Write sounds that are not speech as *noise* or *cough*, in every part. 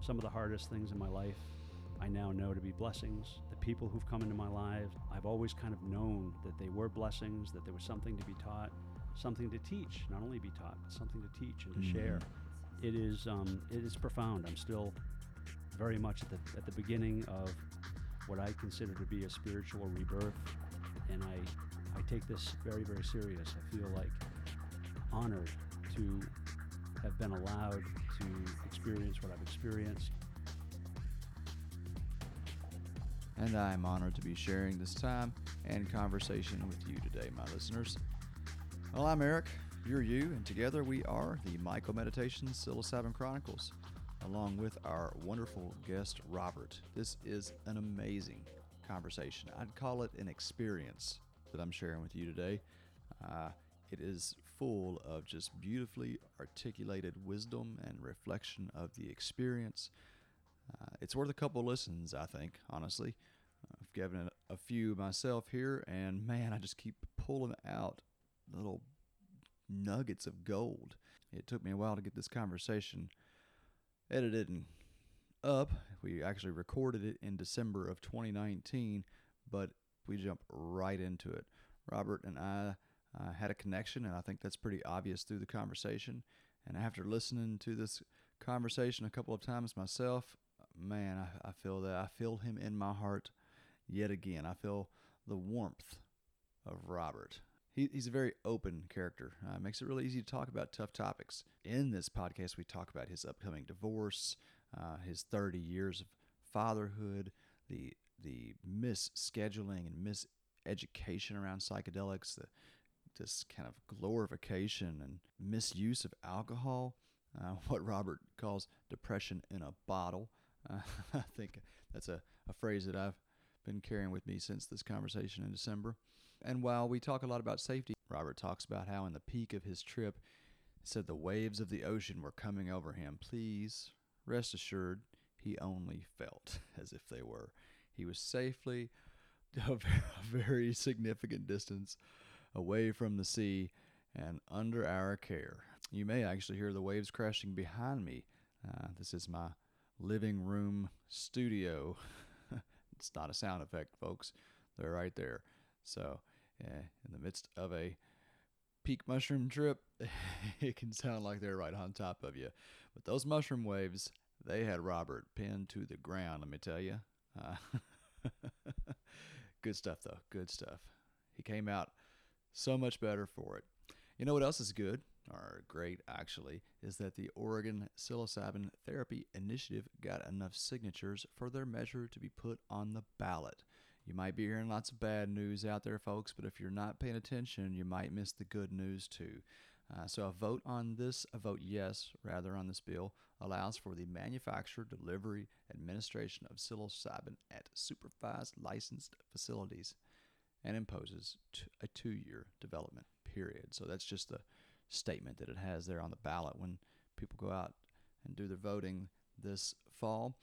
Some of the hardest things in my life I now know to be blessings. The people who've come into my life, I've always kind of known that they were blessings, that there was something to be taught, something to teach, not only be taught, but something to teach and to Mhm. share. It is um, it is profound. I'm still very much at the at the beginning of what I consider to be a spiritual rebirth, and I I take this very very serious. I feel like honored to have been allowed to experience what I've experienced. And I'm honored to be sharing this time and conversation with you today, my listeners. Well, I'm Eric, you're you, and together we are the MycoMeditations Psilocybin Chronicles, along with our wonderful guest, Robert. This is an amazing conversation. I'd call it an experience that I'm sharing with you today. Uh, it is full of just beautifully articulated wisdom and reflection of the experience. Uh, it's worth a couple listens, I think, honestly. I've given it a few myself here, and man, I just keep pulling out little nuggets of gold. It took me a while to get this conversation edited and up. We actually recorded it in December of 2019, but we jump right into it. Robert and I uh, had a connection, and I think that's pretty obvious through the conversation. And after listening to this conversation a couple of times myself, man, I, I feel that I feel him in my heart yet again. I feel the warmth of Robert. He, he's a very open character. Uh, makes it really easy to talk about tough topics. In this podcast, we talk about his upcoming divorce, uh, his 30 years of fatherhood, the the misscheduling and miseducation around psychedelics, the this kind of glorification and misuse of alcohol, uh, *laughs* what Robert calls depression in a bottle. Uh, *laughs* I think that's a, a phrase that I've been carrying with me since this conversation in December. And while we talk a lot about safety, Robert talks about how in the peak of his trip, he said the waves of the ocean were coming over him. Please rest assured, he only felt *laughs* as if they were. He was safely a very significant distance away from the sea and under our care. You may actually hear the waves crashing behind me. Uh, this is my living room studio. *laughs* it's not a sound effect, folks. They're right there. So, uh, in the midst of a peak mushroom trip, *laughs* it can sound like they're right on top of you. But those mushroom waves, they had Robert pinned to the ground, let me tell you. Uh, *laughs* good stuff, though. Good stuff. He came out so much better for it. You know what else is good, or great actually, is that the Oregon Psilocybin Therapy Initiative got enough signatures for their measure to be put on the ballot. You might be hearing lots of bad news out there, folks, but if you're not paying attention, you might miss the good news too. Uh, so, a vote on this, a vote yes, rather, on this bill allows for the manufacture, delivery, administration of psilocybin at supervised licensed facilities and imposes a two year development period. So that's just the statement that it has there on the ballot when people go out and do their voting this fall.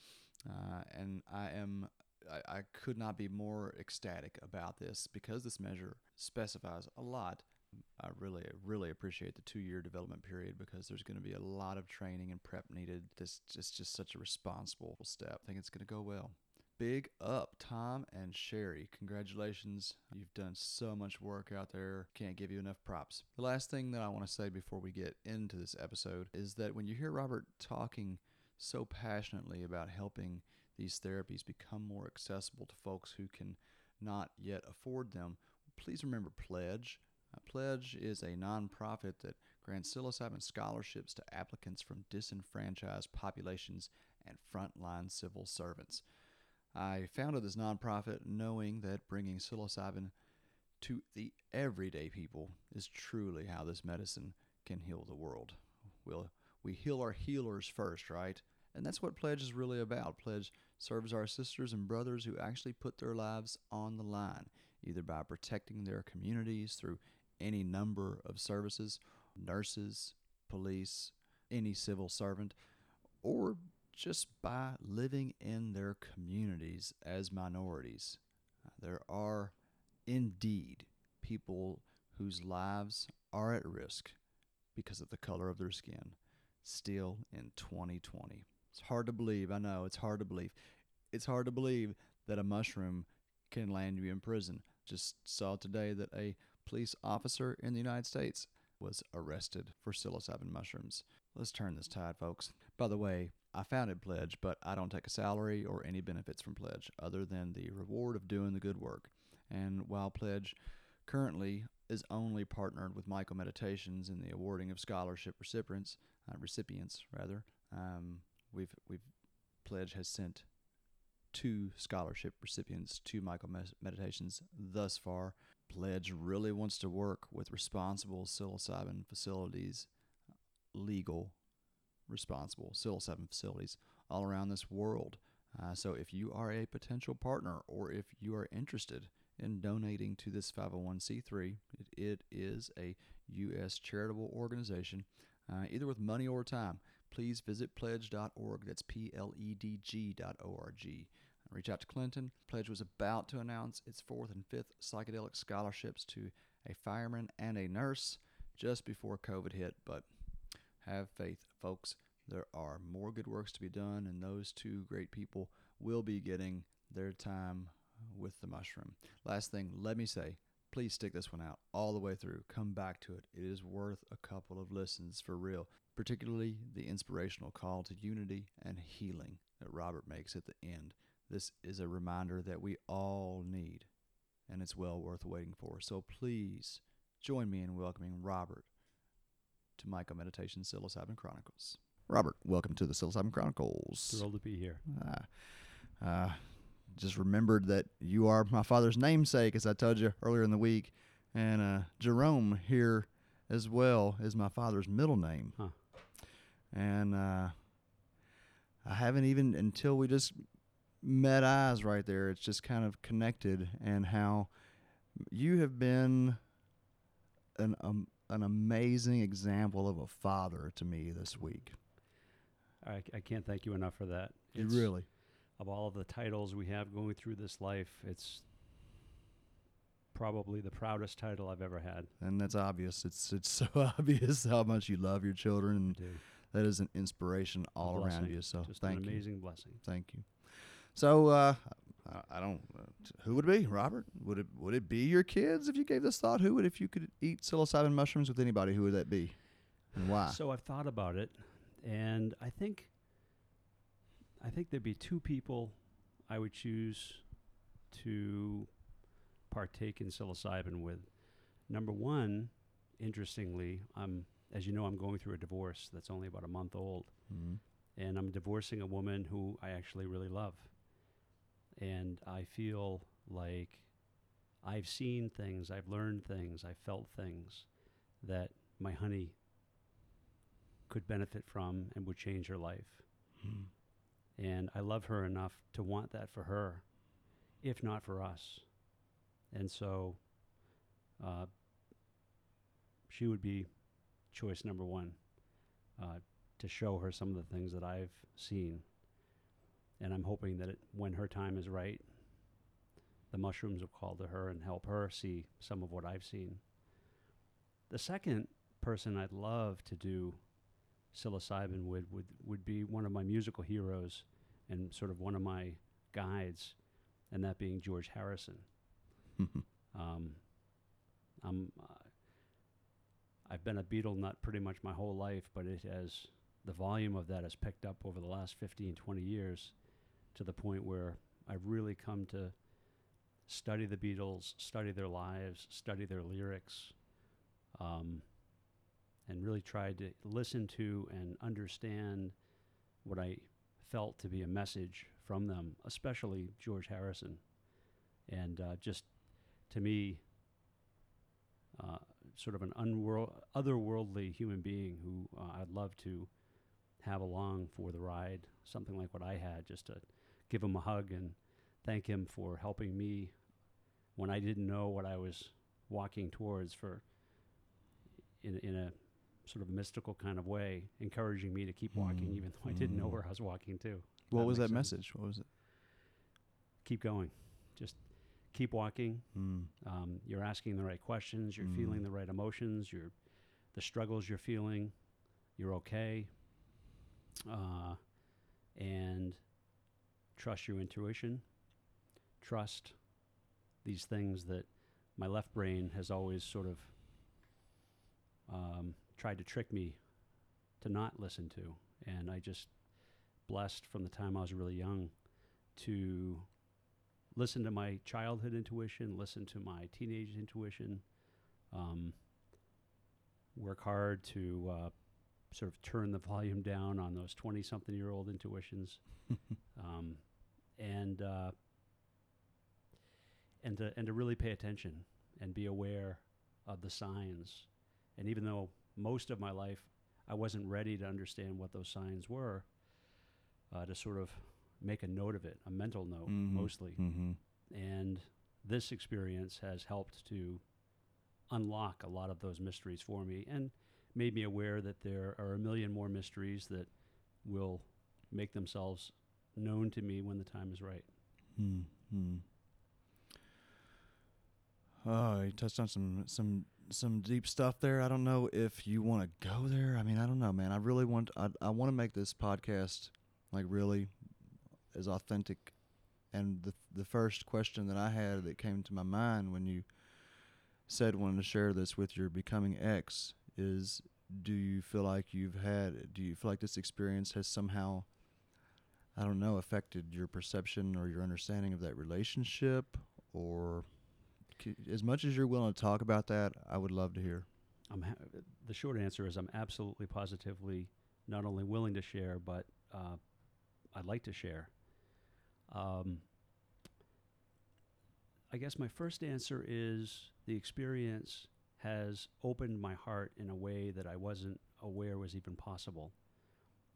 Uh, and I am. I, I could not be more ecstatic about this because this measure specifies a lot. I really, really appreciate the two-year development period because there's going to be a lot of training and prep needed. This is just such a responsible step. I think it's going to go well. Big up, Tom and Sheri. Congratulations. You've done so much work out there. Can't give you enough props. The last thing that I want to say before we get into this episode is that when you hear Robert talking so passionately about helping these therapies become more accessible to folks who can not yet afford them, please remember Pledge. Pledge is a nonprofit that grants psilocybin scholarships to applicants from disenfranchised populations and frontline civil servants. I founded this nonprofit knowing that bringing psilocybin to the everyday people is truly how this medicine can heal the world. We'll, we heal our healers first, right? And that's what Pledge is really about. Pledge serves our sisters and brothers who actually put their lives on the line, either by protecting their communities through any number of services nurses, police, any civil servant, or just by living in their communities as minorities. There are indeed people whose lives are at risk because of the color of their skin still in 2020. It's hard to believe. I know it's hard to believe. It's hard to believe that a mushroom can land you in prison. Just saw today that a police officer in the United States was arrested for psilocybin mushrooms. Let's turn this tide, folks. By the way, I founded Pledge, but I don't take a salary or any benefits from Pledge other than the reward of doing the good work. And while Pledge currently is only partnered with MycoMeditations in the awarding of scholarship recipients, uh, recipients rather, um, we've we've Pledge has sent two scholarship recipients to Michael Meditations thus far. Pledge really wants to work with responsible psilocybin facilities, legal, responsible psilocybin facilities all around this world. Uh, so if you are a potential partner or if you are interested in donating to this 501c3, it, it is a U.S. charitable organization, uh, either with money or time. Please visit pledge.org. That's P L E D G dot O R G. Reach out to Clinton. Pledge was about to announce its fourth and fifth psychedelic scholarships to a fireman and a nurse just before COVID hit, but have faith, folks. There are more good works to be done, and those two great people will be getting their time with the mushroom. Last thing, let me say, please stick this one out all the way through. Come back to it. It is worth a couple of listens for real, particularly the inspirational call to unity and healing that Robert makes at the end. This is a reminder that we all need, and it's well worth waiting for. So please join me in welcoming Robert to MycoMeditation Psilocybin Chronicles. Robert, welcome to the Psilocybin Chronicles. Thrilled to be here. Uh, uh, just remembered that you are my father's namesake, as I told you earlier in the week, and uh, Jerome here as well is my father's middle name. Huh. And uh, I haven't even until we just met eyes right there. It's just kind of connected, and how you have been an um, an amazing example of a father to me this week. I, I can't thank you enough for that. You It's- really. Of all of the titles we have going through this life, it's probably the proudest title I've ever had. and that's obvious. It's it's *laughs* so obvious how much you love your children, and that is an inspiration all around you. So Just thank an you, amazing blessing. thank you. So uh, I- I don't. Uh, who would it be, Robert? Would it would it be your kids if you gave this thought? Who would if you could eat psilocybin mushrooms with anybody? Who would that be, and why? So I've thought about it, and I think I think there'd be two people I would choose to partake in psilocybin with. Number one, interestingly, I'm as you know, I'm going through a divorce that's only about a month old, Mhm. and I'm divorcing a woman who I actually really love. And I feel like I've seen things, I've learned things, I've felt things that my honey could benefit from and would change her life. Mhm. And I love her enough to want that for her, if not for us. And so uh, she would be choice number one uh, to show her some of the things that I've seen. And I'm hoping that it, when her time is right, the mushrooms will call to her and help her see some of what I've seen. The second person I'd love to do psilocybin with would, would be one of my musical heroes and sort of one of my guides, and that being George Harrison. *laughs* Um, I'm, uh, I've been a Beatle nut pretty much my whole life, but it has the volume of that has picked up over the last 15, 20 years to the point where I've really come to study the Beatles, study their lives, study their lyrics, um, and really tried to listen to and understand what I felt to be a message from them, especially George Harrison. And uh, just to me, uh, sort of an unworld, otherworldly human being who uh, I'd love to have along for the ride, something like what I had, just to give him a hug and thank him for helping me when I didn't know what I was walking towards for in, in a sort of mystical kind of way, encouraging me to keep walking, Mm, even though I didn't know mm. where I was walking to. what that was that sense. message? What was it? Keep going. Just keep walking. Mm. Um, you're asking the right questions. You're Mm. feeling the right emotions. You're the struggles you're feeling. You're okay. Uh, and trust your intuition, trust these things that my left brain has always sort of um, tried to trick me to not listen to. And I just blessed from the time I was really young to listen to my childhood intuition, listen to my teenage intuition, um, work hard to uh, sort of turn the *laughs* volume down on those 20 something year old intuitions. *laughs* um, and uh, and to and to really pay attention and be aware of the signs. And even though most of my life I wasn't ready to understand what those signs were, uh, to sort of make a note of it, a mental note Mhm. mostly. Mm-hmm. And this experience has helped to unlock a lot of those mysteries for me and made me aware that there are a million more mysteries that will make themselves known to me when the time is right. Mm-hmm. Oh, you touched on some some some deep stuff there. I don't know if you want to go there. I mean, I don't know, man. I really want I I want to make this podcast like really as authentic. And the the first question that I had that came to my mind when you said wanted to share this with your becoming ex is do you feel like you've had do you feel like this experience has somehow I don't know, affected your perception or your understanding of that relationship? Or as much as you're willing to talk about that, I would love to hear. I'm ha- the short answer is I'm absolutely positively not only willing to share, but uh, I'd like to share. Um, I guess my first answer is the experience has opened my heart in a way that I wasn't aware was even possible.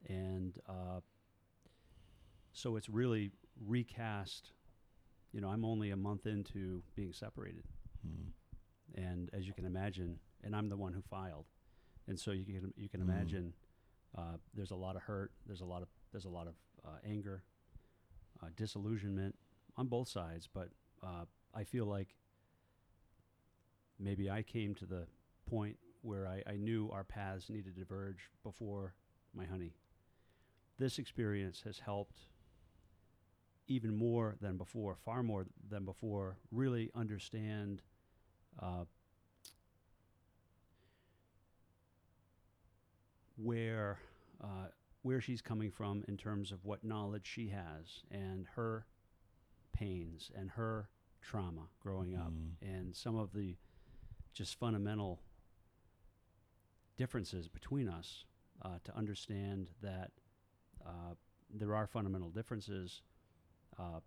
And uh, so it's really recast. You know, I'm only a month into being separated Mm. and as you can imagine, and I'm the one who filed, and so you can you can Mm. imagine uh, there's a lot of hurt, there's a lot of there's a lot of uh, anger, uh, disillusionment on both sides, but uh, I feel like maybe I came to the point where I, I knew our paths needed to diverge before my honey. This experience has helped even more than before, far more than before, really understand uh, where uh, where she's coming from in terms of what knowledge she has and her pains and her trauma growing up Mm. and some of the just fundamental differences between us uh, to understand that uh, there are fundamental differences. Uh,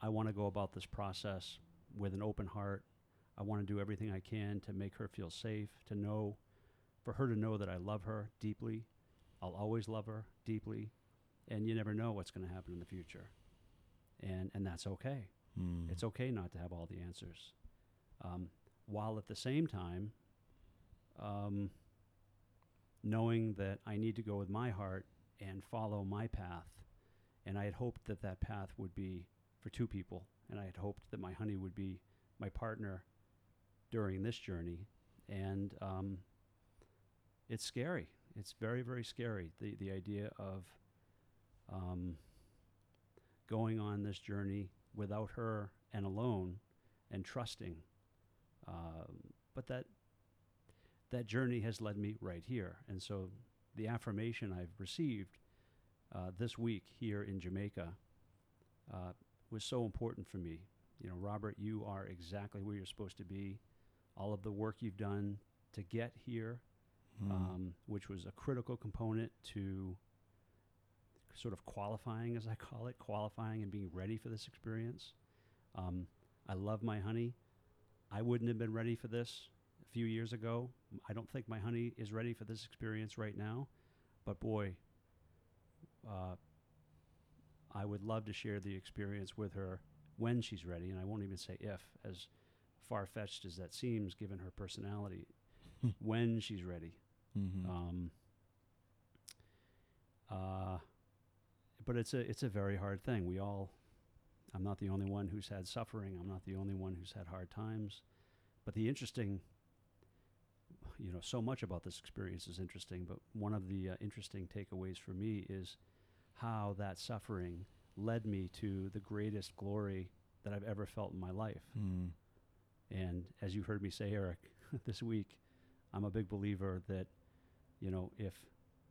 I want to go about this process with an open heart. I want to do everything I can to make her feel safe, to know, for her to know that I love her deeply. I'll always love her deeply, and you never know what's going to happen in the future, and and that's okay. Mm. It's okay not to have all the answers, um, while at the same time, um, knowing that I need to go with my heart and follow my path, and I had hoped that that path would be for two people, and I had hoped that my honey would be my partner during this journey, and um, it's scary. It's very, very scary. The the idea of um, going on this journey without her and alone, and trusting. Um, but that that journey has led me right here, and so the affirmation I've received uh, this week here in Jamaica uh, was so important for me. You know, Robert, you are exactly where you're supposed to be. All of the work you've done to get here Mm. um, which was a critical component to sort of qualifying, as I call it, qualifying and being ready for this experience. Um, I love my honey. I wouldn't have been ready for this a few years ago. I don't think my honey is ready for this experience right now, but boy, uh, I would love to share the experience with her when she's ready, and I won't even say if, as far fetched as that seems, given her personality. *laughs* when she's ready. Mhm. Um, uh, but it's a it's a very hard thing. We all, I'm not the only one who's had suffering. I'm not the only one who's had hard times. But the interesting, you know, so much about this experience is interesting. But one of the uh, interesting takeaways for me is how that suffering led me to the greatest glory that I've ever felt in my life. Mm. And as you heard me say, Eric, *laughs* this week, I'm a big believer that, you know, if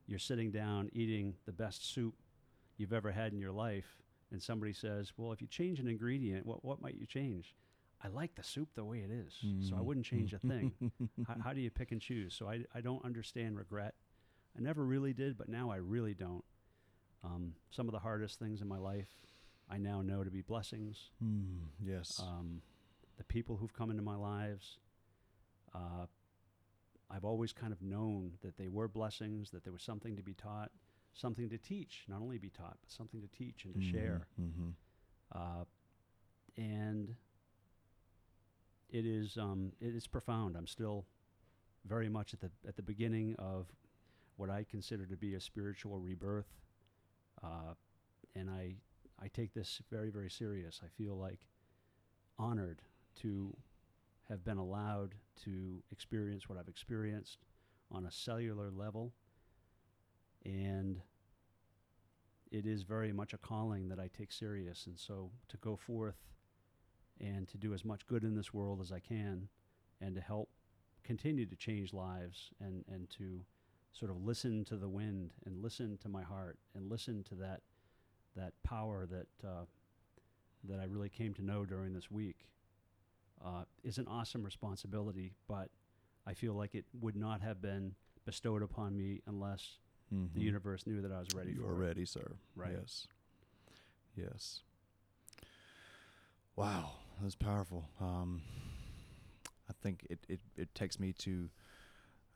you're sitting down eating the best soup you've ever had in your life, and somebody says, Well, if you change an ingredient, what, what might you change? I like the soup the way it is, so I Mm. wouldn't change a thing. *laughs* how, how do you pick and choose? So I, I don't understand regret. I never really did, but now I really don't. Um, some of the hardest things in my life, I now know to be blessings Mm. Yes. um, the people who've come into my lives. Uh, I've always kind of known that they were blessings, that there was something to be taught, something to teach, not only be taught, but something to teach and to share. Mm-hmm. Uh, and it is um, it is profound. I'm still very much at the at the beginning of what I consider to be a spiritual rebirth, uh, and I I take this very very serious. I feel like honored to have been allowed to experience what I've experienced on a cellular level, and it is very much a calling that I take serious. And so to go forth and to do as much good in this world as I can and to help continue to change lives and, and to sort of listen to the wind and listen to my heart and listen to that that power that uh, that I really came to know during this week uh, is an awesome responsibility, but I feel like it would not have been bestowed upon me unless Mm-hmm. the universe knew that I was ready you are ready, sir. Right. Yes. Yes. Wow, that's powerful. Um, I think it, it, it takes me to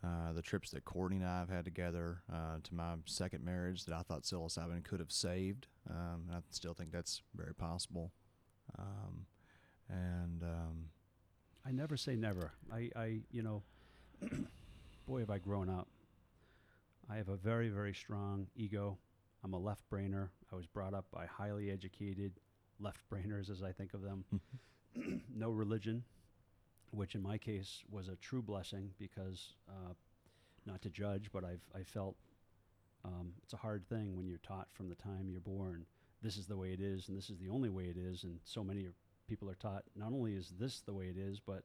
uh, the trips that Courtney and I have had together, uh, to my second marriage that I thought psilocybin could have saved. Um, and I still think that's very possible. Um, and um, I never say never. I, I you know, *clears throat* boy, have I grown up. I have a very, very strong ego. I'm a left brainer. I was brought up by highly educated left brainers, as I think of them. *clears throat* no religion, which in my case was a true blessing because, uh, not to judge, but I've I felt um, it's a hard thing when you're taught from the time you're born. This is the way it is, and this is the only way it is, and so many are- people are taught not only is this the way it is, but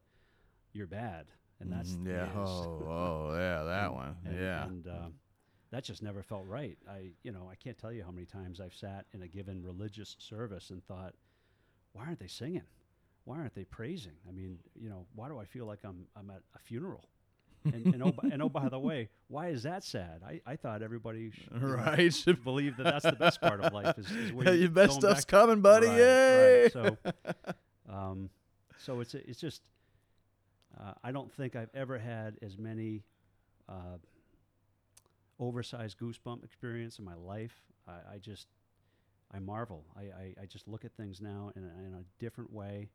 you're bad, and that's the yeah. Oh, oh, *laughs* yeah, that And- one. and- yeah. and uh, that just never felt right. I, you know, I can't tell you how many times I've sat in a given religious service and thought, why aren't they singing? Why aren't they praising? I mean, you know, why do I feel like I'm I'm at a funeral? and, and, oh, by, and oh, by the way, why is that sad? I, I thought everybody sh- you know, right. believed that that's the best part of life is, is where *laughs* Your you best stuff's coming, buddy. Right, Yay! right. So, *laughs* um, so it's it's just uh, I don't think I've ever had as many uh, oversized goosebump experience in my life. I, I just I marvel. I, I, I just look at things now in a, in a different way.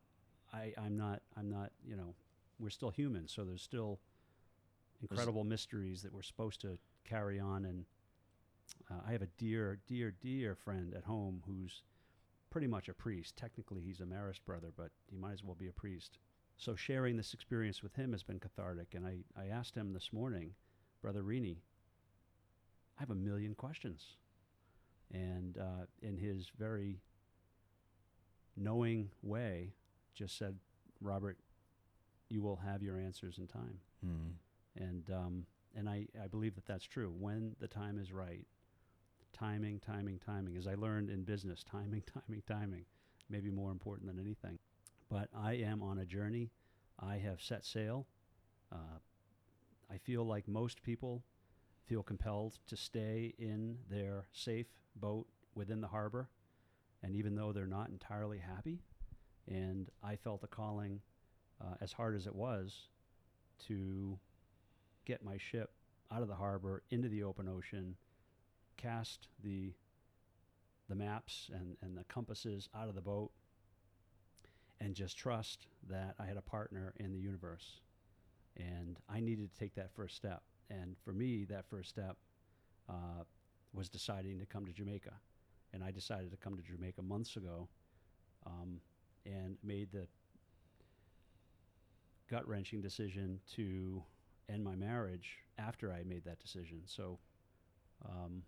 I, I'm not I'm not you know we're still human, so there's still incredible mysteries that we're supposed to carry on. And uh, I have a dear, dear, dear friend at home who's pretty much a priest. Technically, he's a Marist brother, but he might as well be a priest. So sharing this experience with him has been cathartic. And I, I asked him this morning, Brother Rini, I have a million questions. And uh, in his very knowing way, just said, Robert, you will have your answers in time. Mm. And um, and I, I believe that that's true. When the time is right, timing, timing, timing. As I learned in business, *laughs* timing, timing, timing, maybe more important than anything. But I am on a journey. I have set sail. Uh, I feel like most people feel compelled to stay in their safe boat within the harbor, and even though they're not entirely happy, and I felt a calling, uh, as hard as it was, to get my ship out of the harbor into the open ocean, cast the the maps and, and the compasses out of the boat, and just trust that I had a partner in the universe. And I needed to take that first step. And for me, that first step uh, was deciding to come to Jamaica. And I decided to come to Jamaica months ago um, and made the gut wrenching decision to end my marriage after I made that decision. So, um,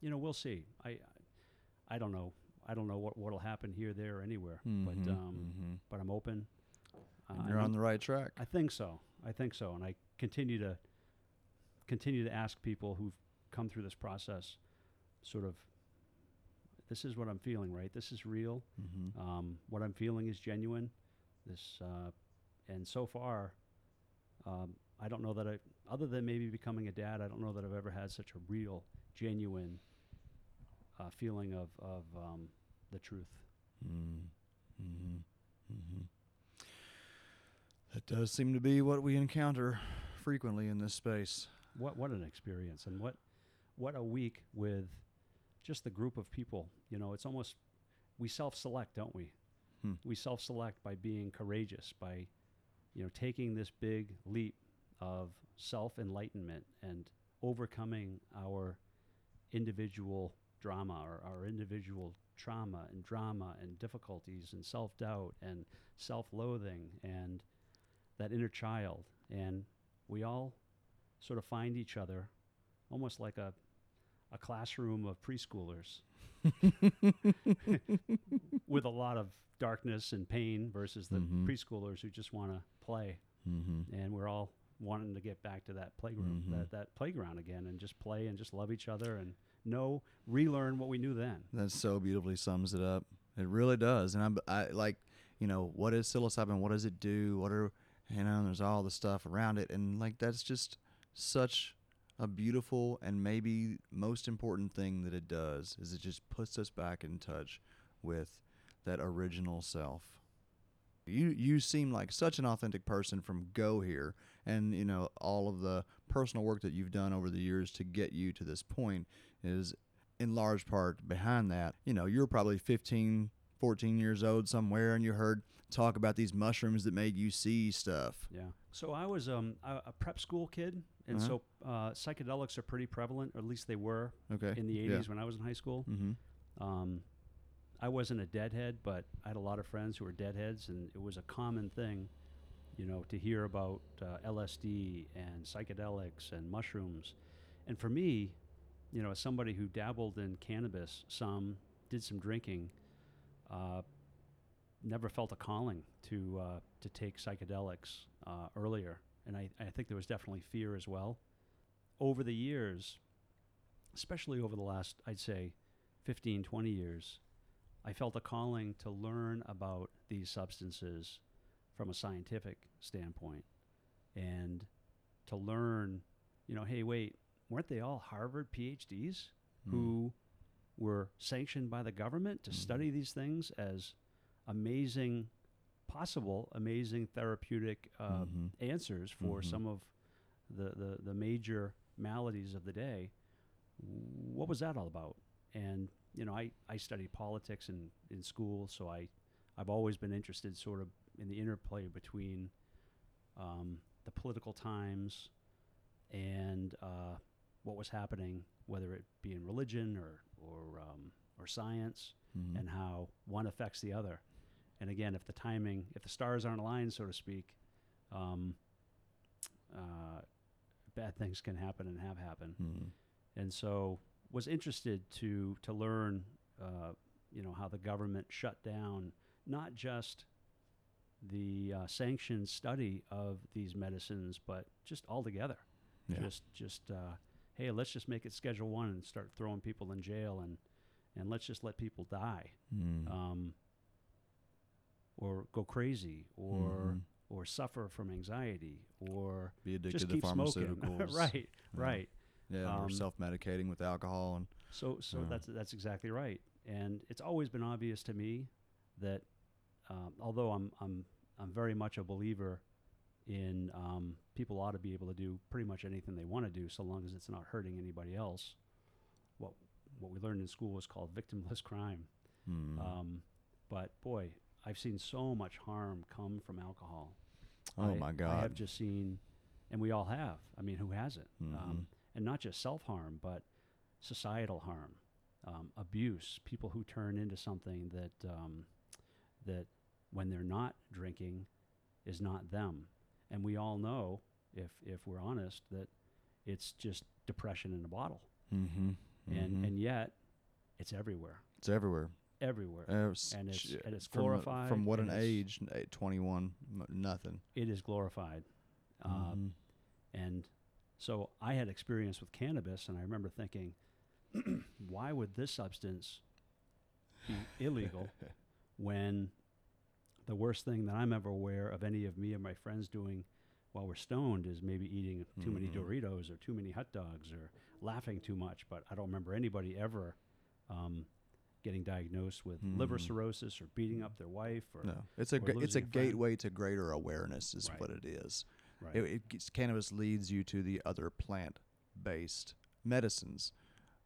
you know, we'll see. I I don't know. I don't know what what'll happen here, there, or anywhere. Mhm, But um, mhm. but I'm open. Uh, you're I on the right track. I think so. I think so, and I continue to continue to ask people who've come through this process, sort of. This is what I'm feeling, right? This is real. hmm Um, what I'm feeling is genuine. This, uh, and so far, um, I don't know that I, other than maybe becoming a dad, I don't know that I've ever had such a real, genuine uh, feeling of of um, the truth. Mm. hmm hmm That does seem to be what we encounter frequently in this space. What what an experience, and what what a week with just the group of people. You know, it's almost we self-select, don't we? Hmm. We self-select by being courageous, by you know taking this big leap of self-enlightenment and overcoming our individual drama or our individual trauma and drama and difficulties and self-doubt and self-loathing and that inner child and we all sort of find each other almost like a a classroom of preschoolers *laughs* with a lot of darkness and pain versus the Mhm. preschoolers who just want to play hmm and we're all wanting to get back to that playground Mhm. that, that playground again and just play and just love each other and know relearn what we knew then That so beautifully sums it up. It really does. And I'm, I like, you know, what is psilocybin? What does it do? What are, you know, there's all the stuff around it. And like, that's just such a beautiful and maybe most important thing that it does is it just puts us back in touch with that original self. You you seem like such an authentic person from go here and you know all of the personal work that you've done over the years to get you to this point is in large part behind that. You know, you're probably 15, 14 years old somewhere and you heard talk about these mushrooms that made you see stuff. yeah so i was um, a, a prep school kid and Uh-huh. so uh, psychedelics are pretty prevalent or at least they were Okay. in the 80s when i was in high school Mm-hmm. Um, I wasn't a deadhead, but I had a lot of friends who were deadheads, and it was a common thing, you know, to hear about uh, LSD and psychedelics and mushrooms. And for me, you know, as somebody who dabbled in cannabis, some did some drinking, uh, never felt a calling to uh, to take psychedelics uh, earlier, and I, I think there was definitely fear as well. Over the years, especially over the last, I'd say, 15, 20 years, I felt a calling to learn about these substances from a scientific standpoint and to learn, you know, hey, wait, weren't they all Harvard PhDs Hmm. who were sanctioned by the government to Mhm. study these things as amazing, possible, amazing therapeutic uh, Mhm. answers for Mhm. some of the, the, the major maladies of the day. What was that all about? And you know, I, I studied politics in, in school, so I I've always been interested sort of in the interplay between um, the political times and uh, what was happening, whether it be in religion or or um, or science, Mhm. and how one affects the other. And again, if the timing, if the stars aren't aligned, so to speak, um, uh, bad things can happen and have happened. Mhm. And so, was interested to to learn, uh, you know, how the government shut down not just the uh, sanctioned study of these medicines, but just altogether. Yeah. Just just uh, hey, let's just make it Schedule One and start throwing people in jail and and let's just let people die Mm. um, or go crazy or Mhm. or suffer from anxiety or Be addicted to *laughs* pharmaceuticals. right, Yeah. right. Yeah, or Um, self-medicating with alcohol and So so Yeah. that's that's exactly right. And it's always been obvious to me that um, although I'm I'm I'm very much a believer in um, people ought to be able to do pretty much anything they want to do so long as it's not hurting anybody else. What what we learned in school was called victimless *laughs* crime. mm. Um, but boy, I've seen so much harm come from alcohol. oh I- my God! I have just seen, and we all have. I mean, who hasn't? Mhm. Um, and not just self harm, but societal harm, um, abuse. People who turn into something that um, that when they're not drinking is not them. And we all know, if if we're honest, that it's just depression in a bottle. mm-hmm. And and yet, it's everywhere. It's everywhere. Everywhere. Uh, And it's- sh- and it's from, glorified, From what an age? 21, m- nothing. it is glorified. Uh, Mhm. And so I had experience with cannabis, and I remember thinking, *clears throat* why would this substance be *laughs* illegal when the worst thing that I'm ever aware of any of me and my friends doing while we're stoned is maybe eating too many Mhm. Doritos or too many hot dogs or laughing too much. But I don't remember anybody ever um, getting diagnosed with liver Mhm. cirrhosis or beating up their wife or No, it's a or it's a a gateway to greater awareness, is Right. what it is. right. It, it cannabis leads you to the other plant-based medicines,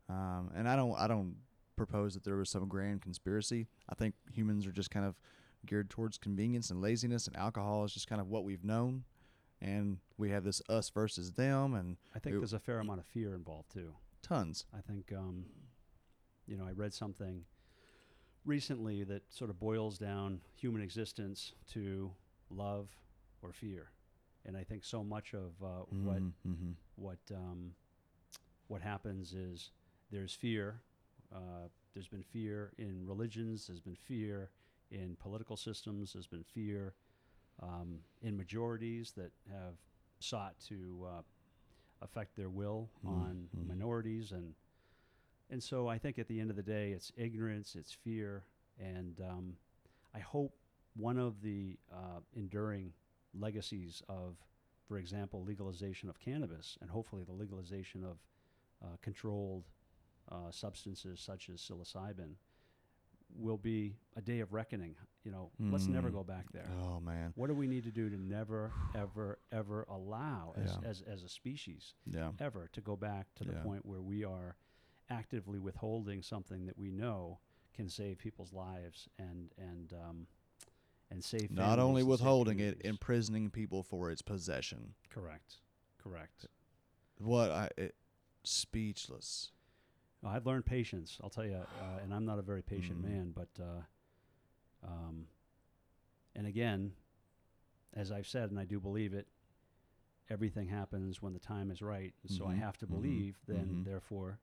um, and I don't I don't propose that there was some grand conspiracy. I think humans are just kind of geared towards convenience and laziness, and alcohol is just kind of what we've known, and we have this us versus them, and I think it- there's a fair amount of fear involved too. tons. I think, um, you know, I read something recently that sort of boils down human existence to love or fear, and I think so much of uh, what mm-hmm. what um, what happens is there's fear. Uh, there's been fear in religions. There's been fear in political systems. There's been fear um, in majorities that have sought to uh, affect their will Mm, on mm. minorities, and and so I think at the end of the day, it's ignorance, it's fear, and um, I hope one of the uh, enduring legacies of, for example, legalization of cannabis, and hopefully the legalization of uh, controlled uh, substances such as psilocybin, will be a day of reckoning. You know, let's never Mm. go back there. Oh man, What do we need to do to never, *sighs* ever, ever allow as, Yeah. as, as a species yeah, ever to go back to the Yeah. point where we are actively withholding something that we know can save people's lives and and um, and save not only withholding it, imprisoning people for its possession. correct, correct. What I it, speechless. I've learned patience. I'll tell you, uh, and I'm not a very patient Mm. man, but uh, um, and again, as I've said, and I do believe it, everything happens when the time is right. And so I Mhm, have to mhm, believe, then, mhm. therefore,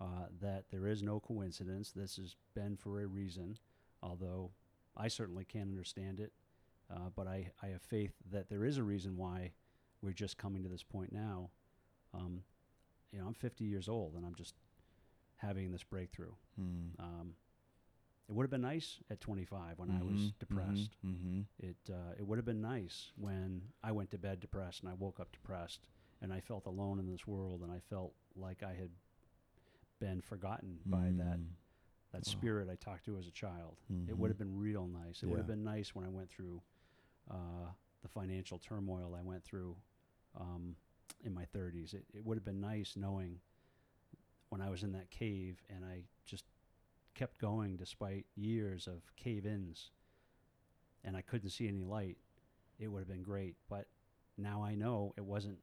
uh, that there is no coincidence. This has been for a reason, although I certainly can't understand it. Uh, but I, I have faith that there is a reason why we're just coming to this point now. Um, you know, I'm 50 years old and I'm just having this breakthrough. Mm. Um, it would have been nice at 25 when I was depressed. Mm-hmm. It uh, it would have been nice when I went to bed depressed and I woke up depressed and I felt alone in this world and I felt like I had been forgotten by that that Oh. spirit I talked to as a child. It would Mhm. have been real nice. It would have been nice when I went through uh, the financial turmoil I went through um, in my 30s. It, it would have been nice knowing when I was in that cave and I just kept going despite years of cave ins and I couldn't see any light. It would have been great. But now I know it wasn't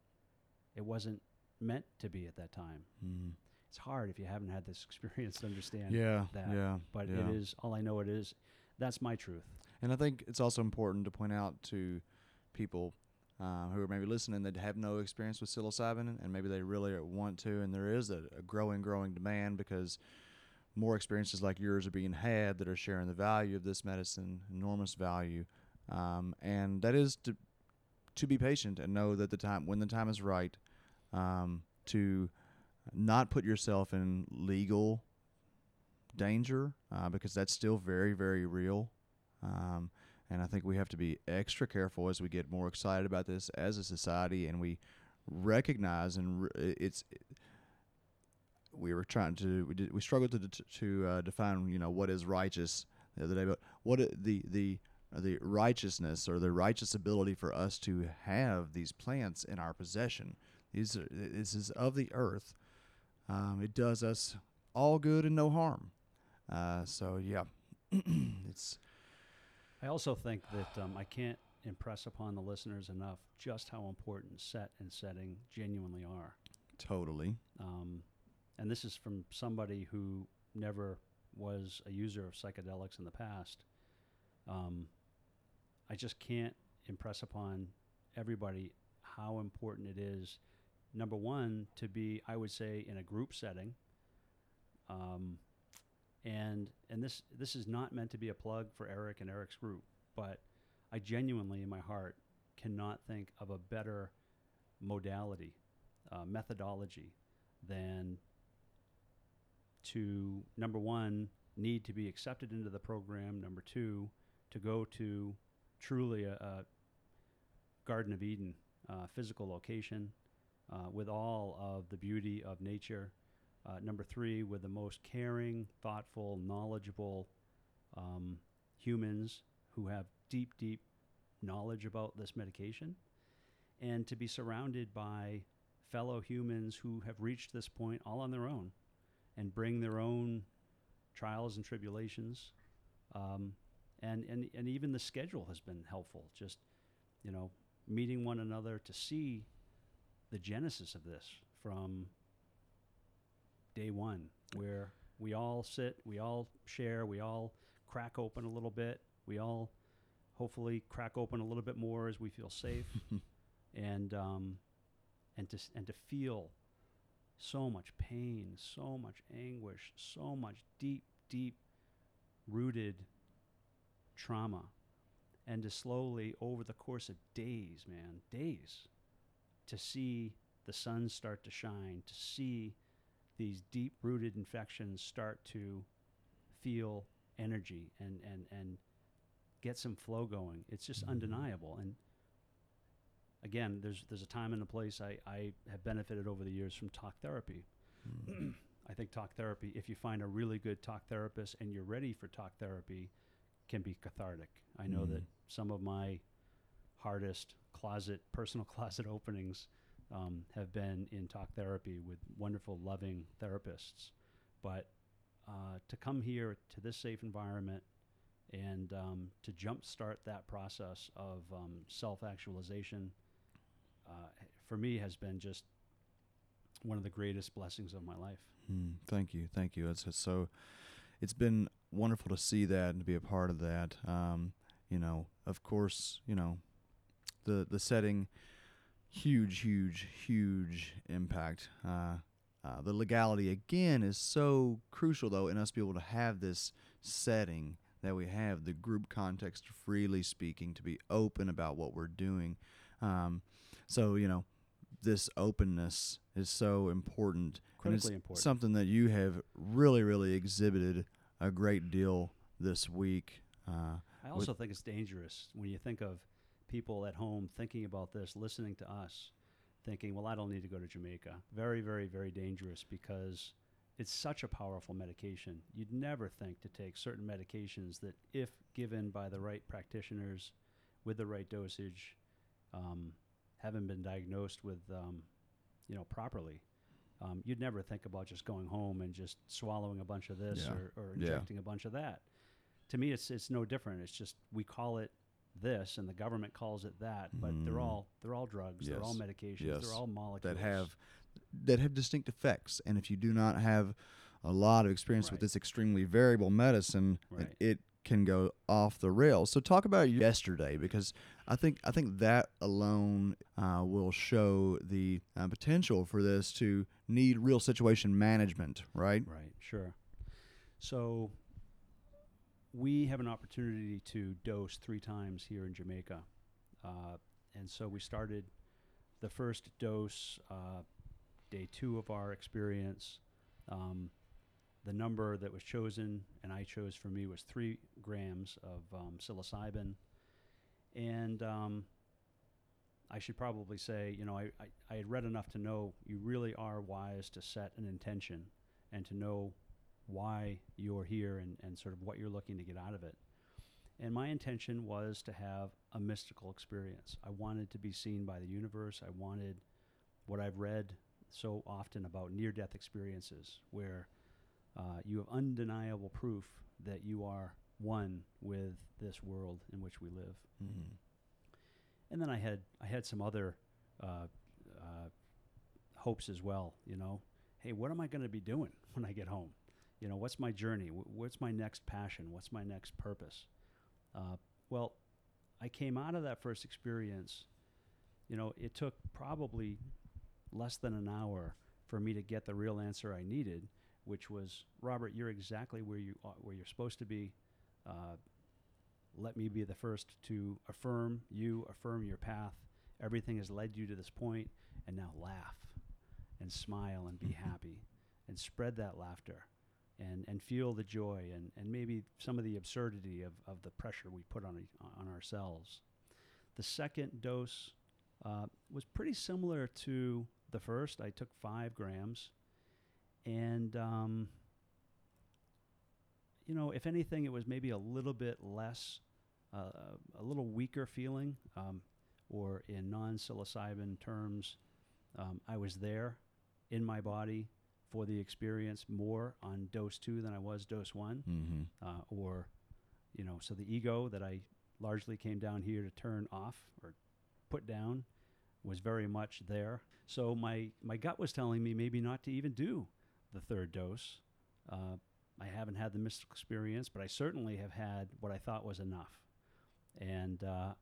it wasn't meant to be at that time. Mm. It's hard if you haven't had this *laughs* experience to understand Yeah, that. yeah, but yeah. it is all I know it is that's my truth. And I think it's also important to point out to people uh, who are maybe listening that have no experience with psilocybin, and maybe they really want to, and there is a, a growing, growing demand because more experiences like yours are being had that are sharing the value of this medicine, enormous value, um, and that is to to be patient and know that the time when the time is right, um, to not put yourself in legal danger uh, because that's still very, very real. Um, and I think we have to be extra careful as we get more excited about this as a society and we recognize and re- it's. we were trying to we, did, we struggled to det- to uh, define you know what is righteous the other day, but what the the the righteousness or the righteous ability for us to have these plants in our possession. These are, this is of the earth. Um, it does us all good and no harm. Uh, so yeah, *clears throat* it's I also think that um, I can't impress upon the listeners enough just how important set and setting genuinely are. totally. Um, and this is from somebody who never was a user of psychedelics in the past. Um, I just can't impress upon everybody how important it is. Number one, to be, I would say, in a group setting, um, and and this this is not meant to be a plug for Eric and Eric's group, but I genuinely in my heart cannot think of a better modality, uh, methodology than to number one need to be accepted into the program. Number two, to go to truly a, a Garden of Eden uh, physical location uh, with all of the beauty of nature. Uh, number three, with the most caring, thoughtful, knowledgeable um, humans who have deep, deep knowledge about this medication. And to be surrounded by fellow humans who have reached this point all on their own and bring their own trials and tribulations. Um, and, and, and even the schedule has been helpful. Just, you know, meeting one another to see the genesis of this from day one, where we all sit, we all share, we all crack open a little bit, we all hopefully crack open a little bit more as we feel safe, *laughs* and um, and to and to feel so much pain, so much anguish, so much deep, deep rooted trauma, and to slowly over the course of days, man, days, to see the sun start to shine, to see these deep rooted infections start to feel energy and, and, and get some flow going. It's just Mhm. undeniable. And again, there's there's a time and a place I, I have benefited over the years from talk therapy. Mm. *clears throat* I think talk therapy, if you find a really good talk therapist and you're ready for talk therapy, can be cathartic. I know that Mhm. some of my hardest closet, personal *laughs* closet openings um, have been in talk therapy with wonderful, loving therapists. But uh, to come here to this safe environment and um, to jumpstart that process of um, self actualization, uh, for me, has been just one of the greatest blessings of my life. Mm, thank you, thank you. It's, so. It's been wonderful to see that and to be a part of that. Um, you know, of course, you know, the the setting, huge, huge, huge impact. Uh, uh, the legality again is so crucial, though, in us be able to have this setting that we have, the group context, freely speaking, to be open about what we're doing. Um, so you know, this openness is so important. Critically important. Something that you have really, really exhibited a great deal this week. Uh, I also think it's dangerous when you think of people at home thinking about this, listening to us, thinking, well, I don't need to go to Jamaica. Very, very, very dangerous because it's such a powerful medication. You'd never think to take certain medications that, if given by the right practitioners with the right dosage, um, haven't been diagnosed with, um, you know, properly. Um, you'd never think about just going home and just swallowing a bunch of this Yeah. or, or Yeah. injecting a bunch of that to me it's it's no different it's just we call it this and the government calls it that but they're Mm. all they're all drugs they're all medications Yes. they're all molecules that have that have distinct effects and if you do not have a lot of experience with this extremely variable medicine it- Right. it can go off the rails so talk about yesterday because i think i think that alone uh, will show the uh, potential for this to need real situation management right right sure so we have an opportunity to dose three times here in jamaica uh, and so we started the first dose uh, day two of our experience um, the number that was chosen and I chose for me was three grams of um, psilocybin. And um, I should probably say, you know, I, I, I had read enough to know you really are wise to set an intention and to know why you're here and, and sort of what you're looking to get out of it. And my intention was to have a mystical experience. I wanted to be seen by the universe. I wanted what I've read so often about near death experiences where uh, you have undeniable proof that you are one with this world in which we live. Mhm. And then I had I had some other uh, uh, hopes as well. You know, hey, what am I going to be doing *laughs* when I get home? You know, what's my journey? What's my next passion? What's my next purpose? Uh, well, I came out of that first experience. You know, it took probably less than an hour for me to get the real answer I needed, which was Robert, you're exactly where you are, where you're supposed to be. Uh, let me be the first to affirm you, affirm your path. Everything has led you to this point, and now laugh and smile and be *laughs* happy and spread that laughter and, and feel the joy and, and maybe some of the absurdity of, of the pressure we put on, on ourselves. The second dose uh, was pretty similar to the first. I took five grams, and um, you know, if anything, it was maybe a little bit less, uh, a little weaker feeling, um, or in non-psilocybin terms, um, I was there in my body for the experience more on dose two than I was dose one Mm-hmm. uh, or you know so the ego that i largely came down here to turn off or put down was very much there. So my my gut was telling me maybe not to even do the third dose. Uh, i haven't had the mystical experience but i certainly have had what i thought was enough. And uh,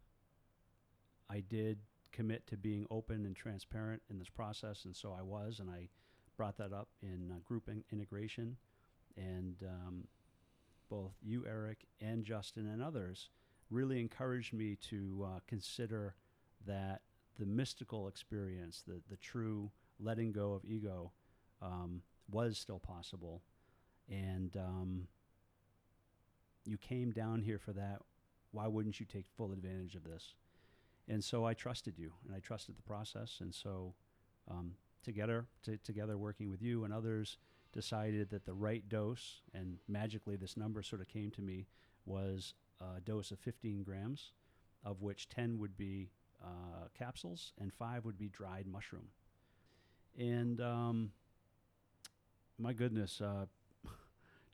i did commit to being open and transparent in this process and so i was and i brought that up in uh, group in- integration and um, both you, Eric, and Justin, and others really encouraged me to uh, consider that the mystical experience, the, the true letting go of ego, um, was still possible. And um, you came down here for that. Why wouldn't you take full advantage of this? And so I trusted you, and I trusted the process. And so um, together, together working with you and others, decided that the right dose, and magically this number sort of came to me, was a dose of 15 grams, of which 10 would be uh, capsules and 5 would be dried mushroom. And um, my goodness, uh, *laughs*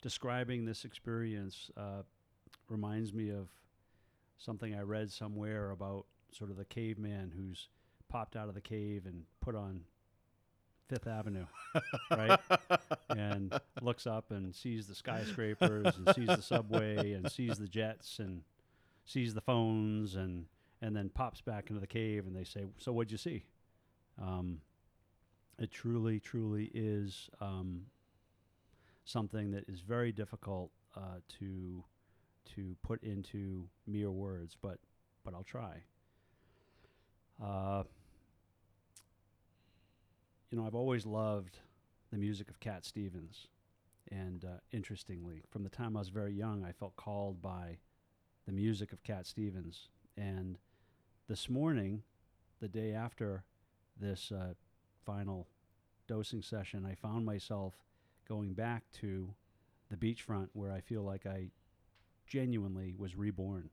describing this experience uh, reminds me of something I read somewhere about sort of the caveman who's popped out of the cave and put on Fifth Avenue, right? *laughs* and looks up and sees the skyscrapers and sees the subway and sees the jets and sees the phones and and then pops back into the cave and they say, "So what'd you see?" Um, it truly, truly is um, something that is very difficult uh, to to put into mere words, but but I'll try. Uh, you know, I've always loved the music of Cat Stevens. And uh, interestingly, from the time I was very young, I felt called by the music of Cat Stevens. And this morning, the day after this uh, final dosing session, I found myself going back to the beachfront where I feel like I genuinely was reborn.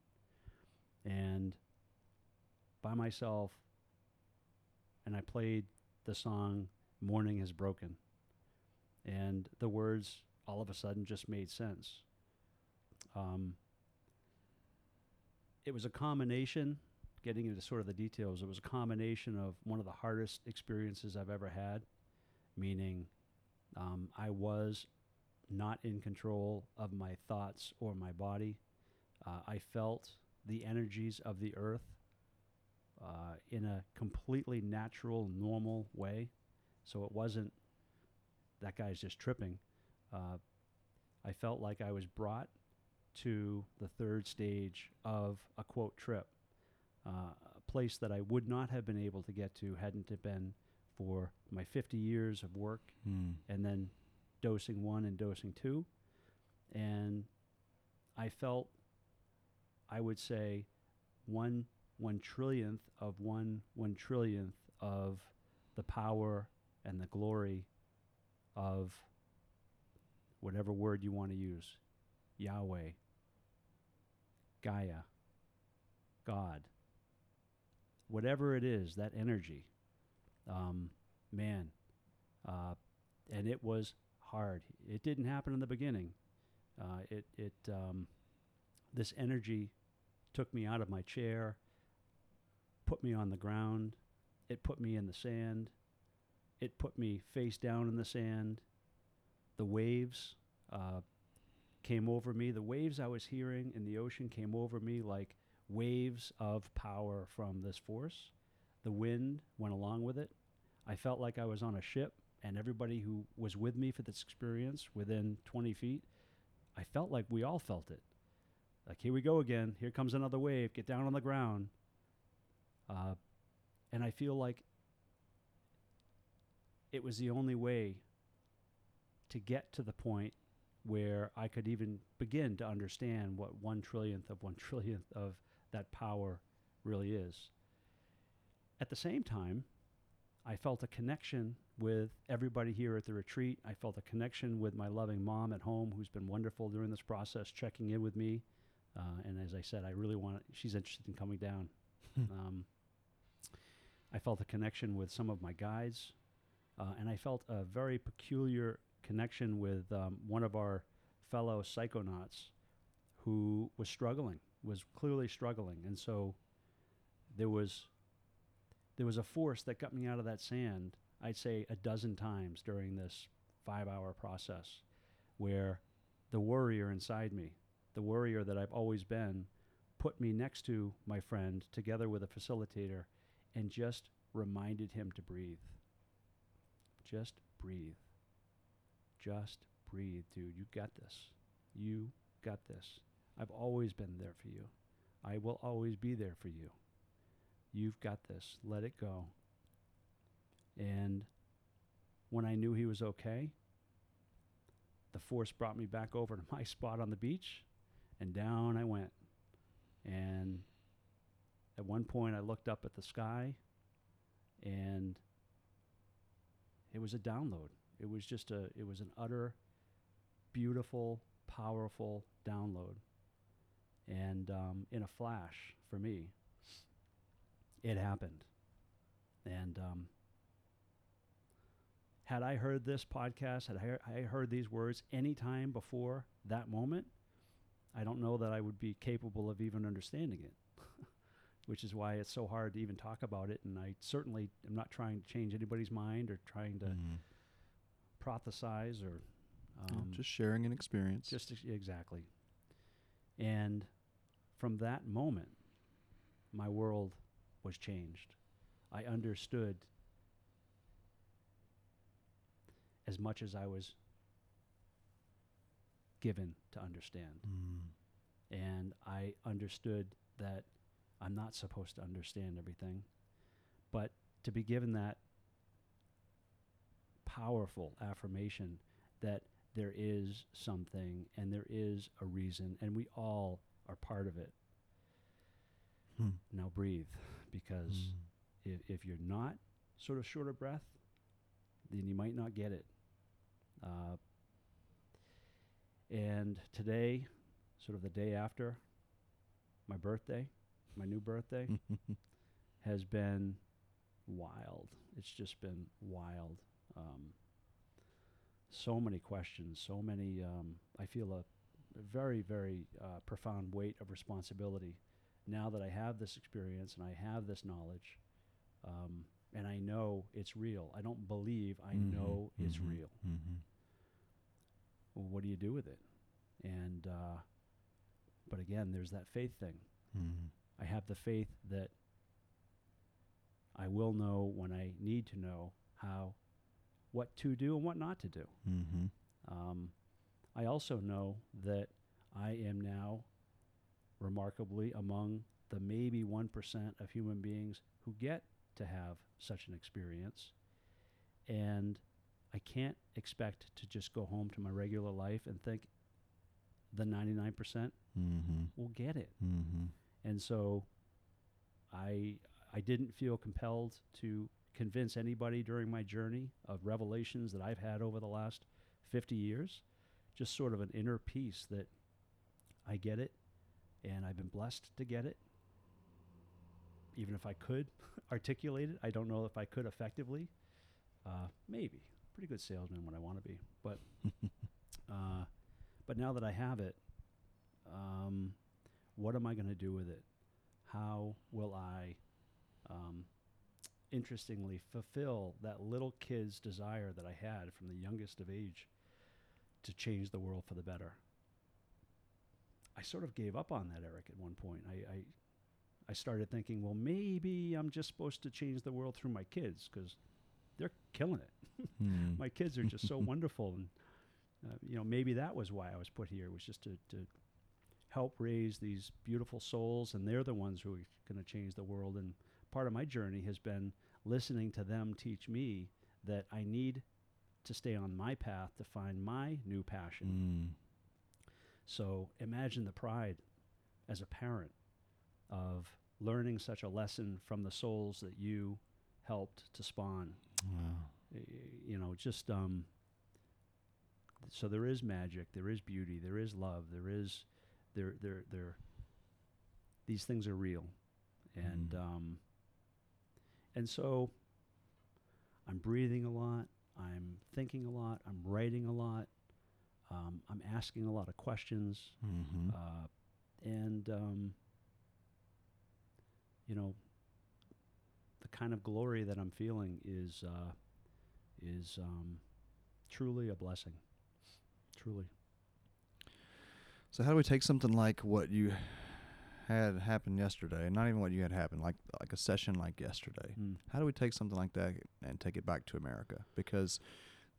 And by myself, and I played the song Morning Has Broken. And the words all of a sudden just made sense. Um, it was a combination, getting into sort of the details, it was a combination of one of the hardest experiences I've ever had, meaning um, I was not in control of my thoughts or my body. Uh, I felt the energies of the earth uh, in a completely natural, normal way. So it wasn't that guy's just tripping. Uh, I felt like I was brought to the third stage of a quote trip, uh, a place that I would not have been able to get to hadn't it been for my 50 years of work Mm. and then dosing one and dosing two. And I felt, I would say, one one trillionth of one one trillionth of the power and the glory of whatever word you want to use Yahweh, Gaia, God, whatever it is, that energy. Um, man, uh, and it was hard. It didn't happen in the beginning. Uh, it it um, this energy took me out of my chair, put me on the ground. It put me in the sand. It put me face down in the sand. The waves uh, came over me. The waves I was hearing in the ocean came over me like waves of power from this force. The wind went along with it. I felt like I was on a ship and everybody who was with me for this experience within 20 feet, I felt like we all felt it. Like, here we go again. Here comes another wave. Get down on the ground. Uh, and I feel like it was the only way to get to the point where I could even begin to understand what one trillionth of one *laughs* trillionth of that power really is. At the same time, I felt a connection with everybody here at the retreat. I felt a connection with my loving mom at home, who's been wonderful during this process, checking in with me. Uh, and as I said, I really want. She's interested in coming down. *laughs* um, I felt a connection with some of my guides, uh, and I felt a very peculiar connection with um, one of our fellow psychonauts who was struggling, was clearly struggling, and so there was there was a force that got me out of that sand. I'd say a dozen times during this five-hour process, where the warrior inside me, the warrior that I've always been, put me next to my friend together with a facilitator, and just reminded him to breathe. Just breathe. Just breathe, dude. You got this. You got this. I've always been there for you. I will always be there for you. You've got this. Let it go. And when I knew he was okay, the force brought me back over to my *laughs* spot on the beach, and down I went. And at one point, I looked up at the sky, and it was a download. It was just a, it was an utter, beautiful, powerful download. And um, in a flash, for me, it happened. And um, had I heard this podcast, had I, hear- I heard these words any time before that moment, I don't know that I would be capable of even understanding it, which is why it's so hard to even talk about it. And I certainly am not trying to change anybody's mind or trying to Mhm. prophesize or Yeah, um, just sharing an experience. just ex- exactly. And from that moment, my world was changed. I understood as much as I was given to understand. Mm. And I understood that I'm not supposed to understand everything, but to be given that powerful affirmation that there is something and there is a reason, and we all are part of it. Hmm. Now breathe, because Mm. if, if you're not sort of short of breath, then you might not get it. Uh, and today, sort of the day after my birthday, my new birthday, *laughs* has been wild. It's just been wild. Um, so many questions, so many. Um, I feel a, a very, very uh, profound weight of responsibility now that I have this experience and I have this knowledge, um, and I know it's real. I don't believe. I Mhm, know it's mhm, real. mhm. Well, what do you do with it? And uh, but again, there's that faith thing. I have the faith that I will know when I need to know how, what to do and what not to do. Mhm. Um, I also know that I am now remarkably among the maybe 1% of human beings who get to have such an experience. And I can't expect to just go home to my regular life and think the 99% Mhm. will get it. Mhm. And so I I didn't feel compelled to convince anybody during my journey of revelations that I've had over the last 50 years. Just sort of an inner peace that I get it and I've been blessed to get it. Even if I could *laughs* articulate it, I don't know if I could effectively. Uh, maybe. Pretty good salesman when I want to be. But *laughs* uh, but now that I have it, um, what am I going to do with it? How will I, um, interestingly, fulfill that little kid's desire that I had from the youngest of age to change the world for the better? I sort of gave up on that, Eric, at one point. I, I, I started thinking, well, maybe I'm just supposed to change the world through my kids because they're killing it. Hmm. *laughs* My kids are just so *laughs* wonderful, and uh, you know maybe that was why I was put here was just to, to help raise these beautiful souls, and they're the ones who are going to change the world. And part of my journey has been listening to them teach me that I need to stay on my path to find my new passion. Mm. So imagine the pride as a parent of learning such a lesson from the souls that you helped to spawn. Wow. You know, just um. So there is magic, there is beauty, there is love, there is, there there there. These things are real, and Mm. um. And so. I'm breathing a lot. I'm thinking a lot. I'm writing a lot. Um, I'm asking a lot of questions. Mm-hmm. Uh, and um, you know, the kind of glory that I'm feeling is uh, is um, truly a blessing. Truly. So how do we take something like what you had happen yesterday, not even what you had happen, like like a session like yesterday? Mm. How do we take something like that and take it back to America? Because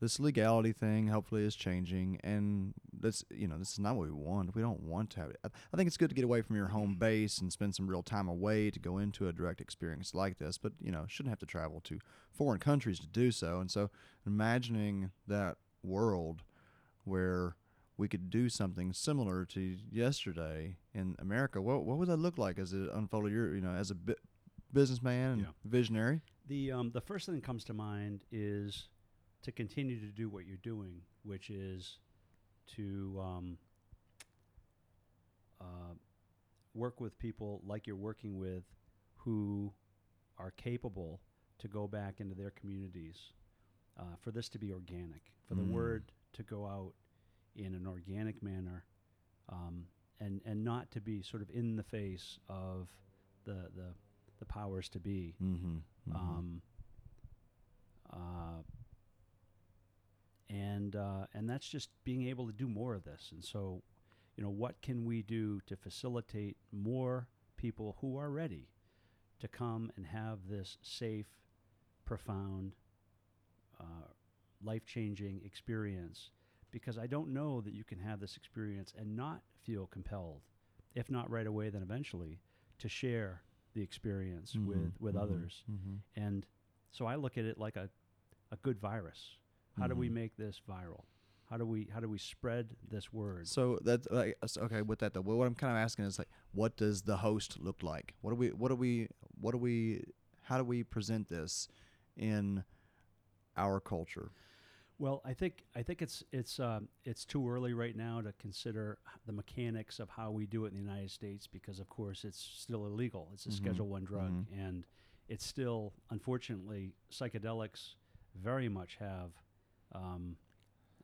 this legality thing hopefully is changing, and this you know this is not what we want. We don't want to have it. I, I think it's good to get away from your home base and spend some real time away to go into a direct experience like this. But you know shouldn't have to travel to foreign countries to do so. And so imagining that world where we could do something similar to yesterday in America, what what would that look like as it unfolded? Your you know as a bi- businessman and Yeah. visionary. The um, the first thing that comes to mind is to continue to do what you're doing, which is to um, uh, work with people like you're working with, who are capable to go back into their communities, uh, for this to be organic, for the Mm. word to go out in an organic manner, um, and and not to be sort of in the face of the the, the powers to be. Mm-hmm. Um, uh, and uh, and that's just being able to do more of this. And so, you know, what can we do to facilitate more people who are ready to come and have this safe, profound, uh, life-changing experience? Because I don't know that you can have this experience and not feel compelled, if not right away, then eventually, to share the experience with with others. Mm-hmm. And so I look at it like a, a good virus. How do we Mhm. make this viral? How do we how do we spread this word? So that's like okay with that though. What I'm kind of asking is like, what does the host look like? What do we? What do we? What do we? How do we present this in our culture? Well, I think I think it's it's um, it's too early right now to consider the mechanics of how we do it in the United States because, of course, it's still illegal. It's a Mhm. Schedule One drug, Mhm. and it's still, unfortunately, psychedelics very much have um,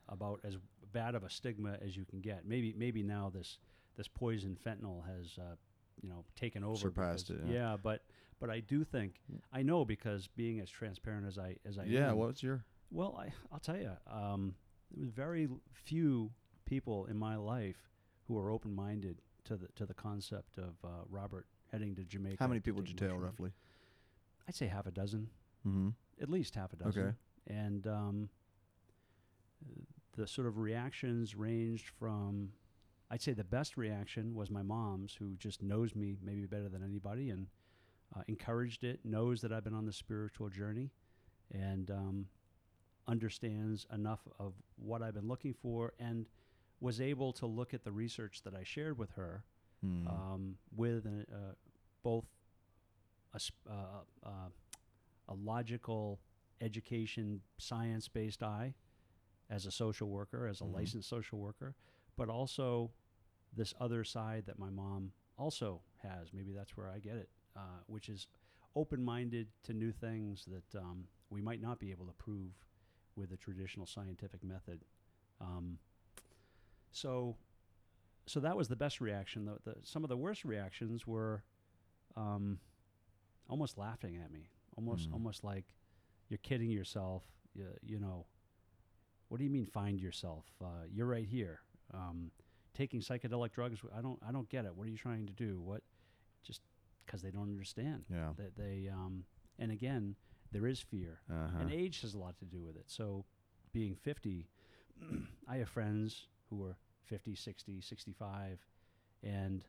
about as bad of a stigma as you can get. Maybe maybe now this this poison fentanyl has uh, you know taken over. Surpassed because- it, yeah. but but I do think I know because being as transparent as I as I yeah. am. What's your? Well, I, I'll tell you, um, there was very few people in my life who were open-minded to the to the concept of uh, Robert heading to Jamaica. How many people did you tell roughly? I'd say half a dozen, Mm-hmm. at least half a dozen. Okay. And um, the sort of reactions ranged from, I'd say the best reaction was my mom's, who just knows me maybe better than anybody and uh, encouraged it, knows that I've been on the spiritual journey, and um, understands enough of what I've been looking for, and was able to look at the research that I shared with her Mm. um, with an, uh, both a, uh, uh, a logical education, science based eye as a social worker, as a Mhm. licensed social worker, but also this other side that my mom also has. Maybe that's where I get it, uh, which is open minded to new things that um, we might not be able to prove with the traditional scientific method. Um, so so that was the best reaction. The, the some of the worst reactions were um, almost laughing at me, almost Mm. almost like you're kidding yourself. You, you know, what do you mean find yourself? Uh, you're right here. Um, taking psychedelic drugs. I don't I don't get it. What are you trying to do? What? Just because they don't understand yeah. that they um, and again there is fear, Uh-huh. and age has a lot to do with it. So, being 50, *clears throat* I have friends who are 50, 60, 65, and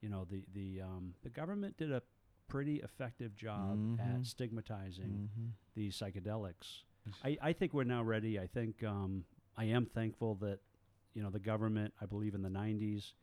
you know the the um, the government did a pretty effective job Mhm. at stigmatizing Mhm. these psychedelics. I, I think we're now ready. I think um, I am thankful that you know the government. I believe in the '90s,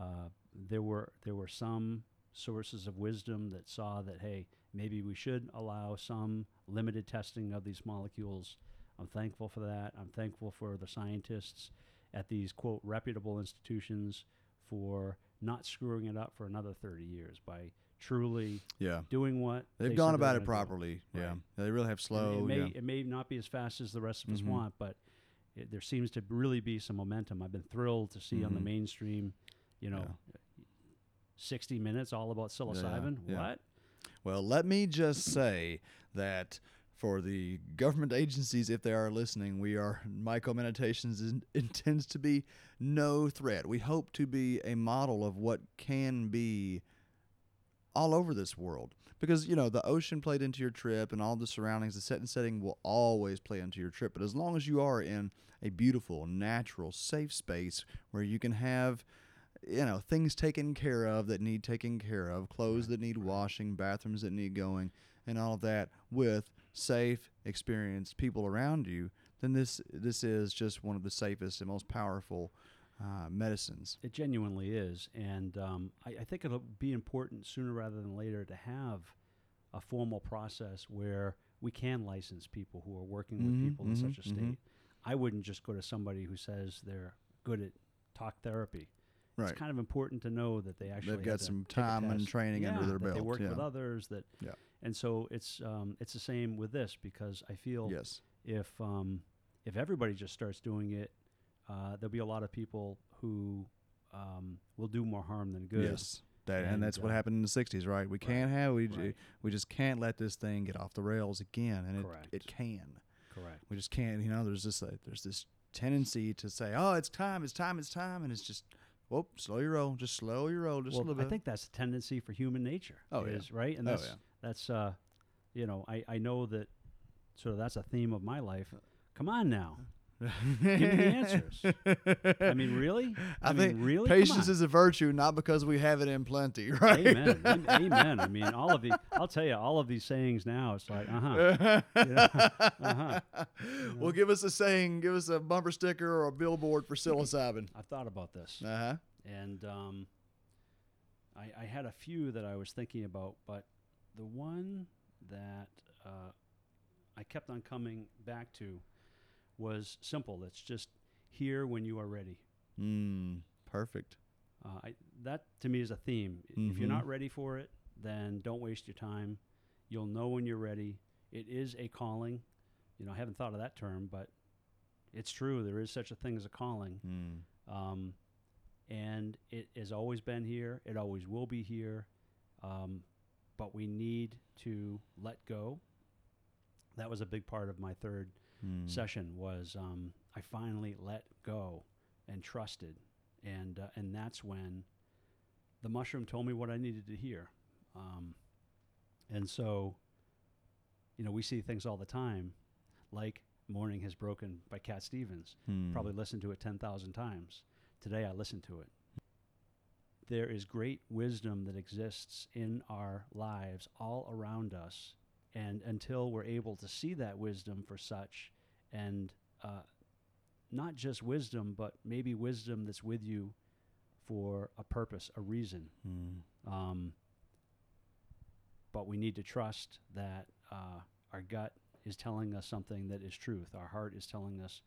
uh, there were there were some sources of wisdom that saw that hey, maybe we should allow some limited testing of these molecules. I'm thankful for that. I'm thankful for the scientists at these quote reputable institutions for not screwing it up for another 30 years by truly Yeah. doing what They've they gone said they were about it gonna do. properly. Yeah. Right. They really have And slow. It may, yeah. it may not be as fast as the rest of us Mhm. want, but it, there seems to really be some momentum. I've been thrilled to see on the Mhm. mainstream, you know, 60 minutes all about psilocybin. yeah. What? Well, let me just say that for the government agencies, if they are listening, we are MycoMeditations is, *laughs* intends to be no threat. We hope to be a model of what can be all over this world. Because, you know, the ocean played into your trip and all the surroundings, the set and setting will always play into your trip. But as long as you are in a beautiful, natural, safe space where you can have you know things taken care of that need taken care of clothes that need washing bathrooms that need going and all of that with safe experienced people around you then this this is just one of the safest and most powerful uh, medicines It genuinely is. And um, I, I think it'll be important sooner rather than later to have a formal process where we can license people who are working with Mhm, people in such a mhm, state. mhm. I wouldn't just go to somebody who says they're good at talk therapy. Right It's kind of important to know that they actually they've got some time and training under their belt They work yeah. with others that, Yeah. and so it's um, it's the same with this because I feel yes if um, if everybody just starts doing it, uh, there'll be a lot of people who um, will do more harm than good. yes that, and, And, that's what uh, happened in the 60s right we can't have we, right. we just can't let this thing get off the rails again and it, Correct. it can Correct. we just can't you know there's this uh, there's this tendency to say oh it's time it's time it's time and it's just whoop slow your roll just slow your roll just a well, little I think that's a tendency for human nature. Oh, yeah. is right, and Oh, that's yeah. that's uh, you know, I I know that sort of that's a theme of my life. Come on now, give me the answers. I mean, really? *laughs* I, mean, think really. Patience is a virtue not because we have it in plenty *laughs* right Amen. Amen. I mean, all of the I'll tell you, all of these sayings now, it's like, uh huh. Uh-huh. *laughs* well give us a saying give us a bumper sticker or a billboard for psilocybin I've thought about this, uh-huh and um, I, I had a few that I was thinking about, but the one that uh, I kept on coming back to was simple. It's just here when you are ready. mm, perfect Uh, I, that to me is a theme. I- If you're Mhm. not ready for it, then don't waste your time. You'll know when you're ready. It is a calling. You know, I haven't thought of that term, but it's true. There is such a thing as a calling. mm. Um, and it has always been here. It always will be here. Um, but we need to let go. That was a big part of my third Mm. session was um, I finally let go and trusted, and uh, and that's when the mushroom told me what I needed to hear, um, and so you know we see things all the time, like "Morning Has Broken" by Cat Stevens. Mm. Probably listened to it ten thousand times. Today I listened to it. There is great wisdom that exists in our lives all around us. And until we're able to see that wisdom for such, and uh, not just wisdom, but maybe wisdom that's with you for a purpose, a reason. Mm. Um, but we need to trust that uh, our gut is telling us something that is truth. Our heart is telling us,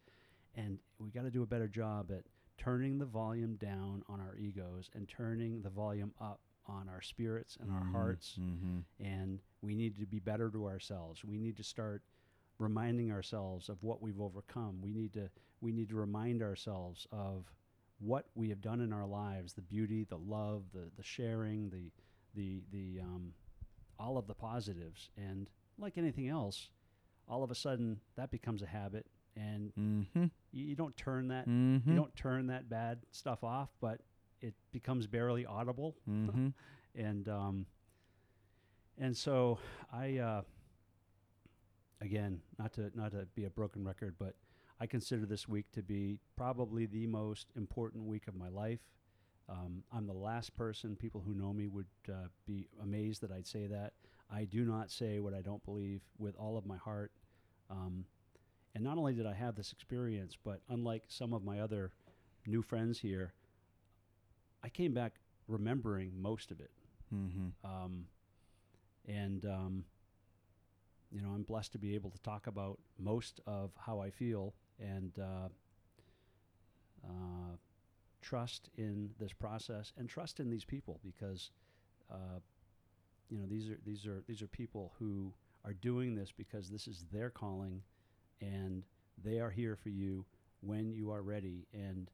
and we got to do a better job at turning the volume down on our egos and turning the volume up on our spirits and our Mhm, hearts. mhm. And we need to be better to ourselves. We need to start reminding ourselves of what we've overcome. We need to we need to remind ourselves of what we have done in our lives, the beauty, the love, the the sharing, the the the um, all of the positives. And like anything else, all of a sudden that becomes a habit, and Mhm. you, you don't turn that Mhm. you don't turn that bad stuff off, but it becomes barely audible Mhm. *laughs* and um, and so I uh, again, not to not to be a broken record, but I consider this week to be probably the most important week of my life. Um, I'm the last person people who know me would uh, be amazed that I'd say that. I do not say what I don't believe with all of my heart. Um, and not only did I have this experience, but unlike some of my other new friends here, I came back remembering most of it. Mm-hmm. Um, and um, you know, I'm blessed to be able to talk about most of how I feel and uh, uh, trust in this process and trust in these people because uh, you know these are these are these are people who are doing this because this is their calling and they are here for you when you are ready. And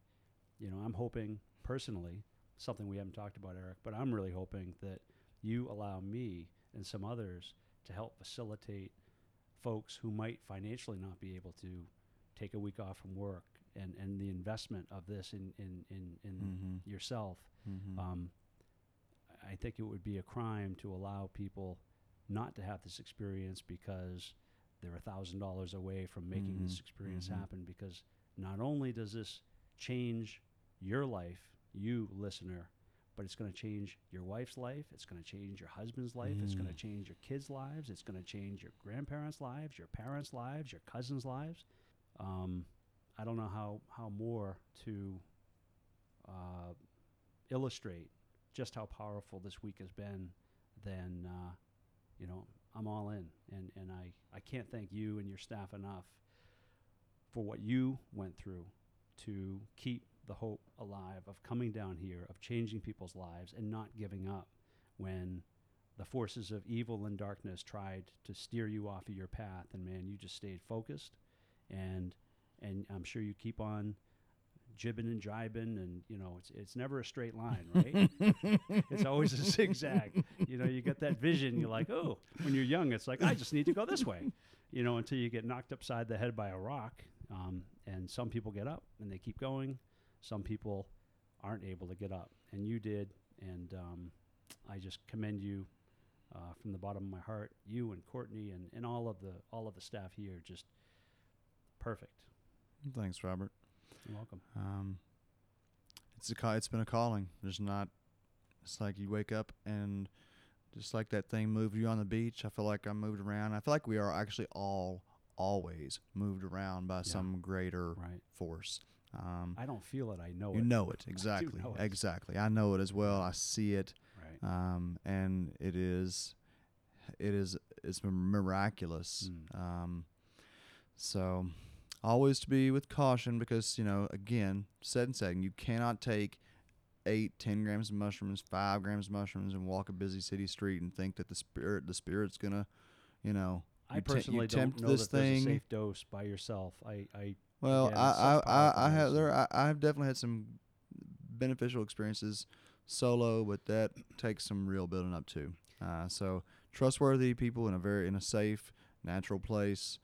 you know I'm hoping personally something we haven't talked about Eric but I'm really hoping that you allow me and some others to help facilitate folks who might financially not be able to take a week off from work and, and the investment of this in, in, in, in Mhm. yourself. Mm-hmm. Um, I think it would be a crime to allow people not to have this experience because they're a thousand dollars away from making this Mhm. experience Mhm. happen. Because not only does this change your life, you listener, but it's going to change your wife's life. It's going to change your husband's life. It's going to Mm. change your kids' lives. It's going to change your grandparents' lives, your parents' lives, your cousins' lives. Um, I don't know how, how more to uh, illustrate just how powerful this week has been than, uh, you know, I'm all in. And, and I, I can't thank you and your staff enough for what you went through to keep the hope alive of coming down here, of changing people's lives, and not giving up when the forces of evil and darkness tried to steer you off of your path. And man, you just stayed focused, and and I'm sure you keep on jibbing and jibing, and you know it's it's never a straight line, right? *laughs* it's always a zigzag. You know, you get that vision. You're like, oh, when you're young, it's like I just need to go this way. You know, until you get knocked upside the head by a rock. Um, and some people get up and they keep going. Some people aren't able to get up, and you did. And um, I just commend you uh, from the bottom of my heart. You and Courtney and, and all of the all of the staff here, just perfect. Thanks, Robert. You're welcome. Um, it's a it's been a calling. There's not. It's like you wake up and just like that thing moved you on the beach. I feel like I moved around. I feel like we are actually all always moved around by some greater Right. force. Um, I don't feel it. I know you it. You know it *laughs* exactly. know it. Exactly. I know it as well. I see it. Right. um, and it is it is it's miraculous. Mm. Um, so always to be with caution because you know again said and said you cannot take eight ten grams of mushrooms five grams of mushrooms and walk a busy city street and think that the spirit the spirit's gonna you know I you te- you personally don't know this that there's a thing. safe dose by yourself. I, I Well, Again, I, I, I, I have there. I, I have definitely had some beneficial experiences solo, but that takes some real building up too. Uh, so trustworthy people in a very in a safe, natural place.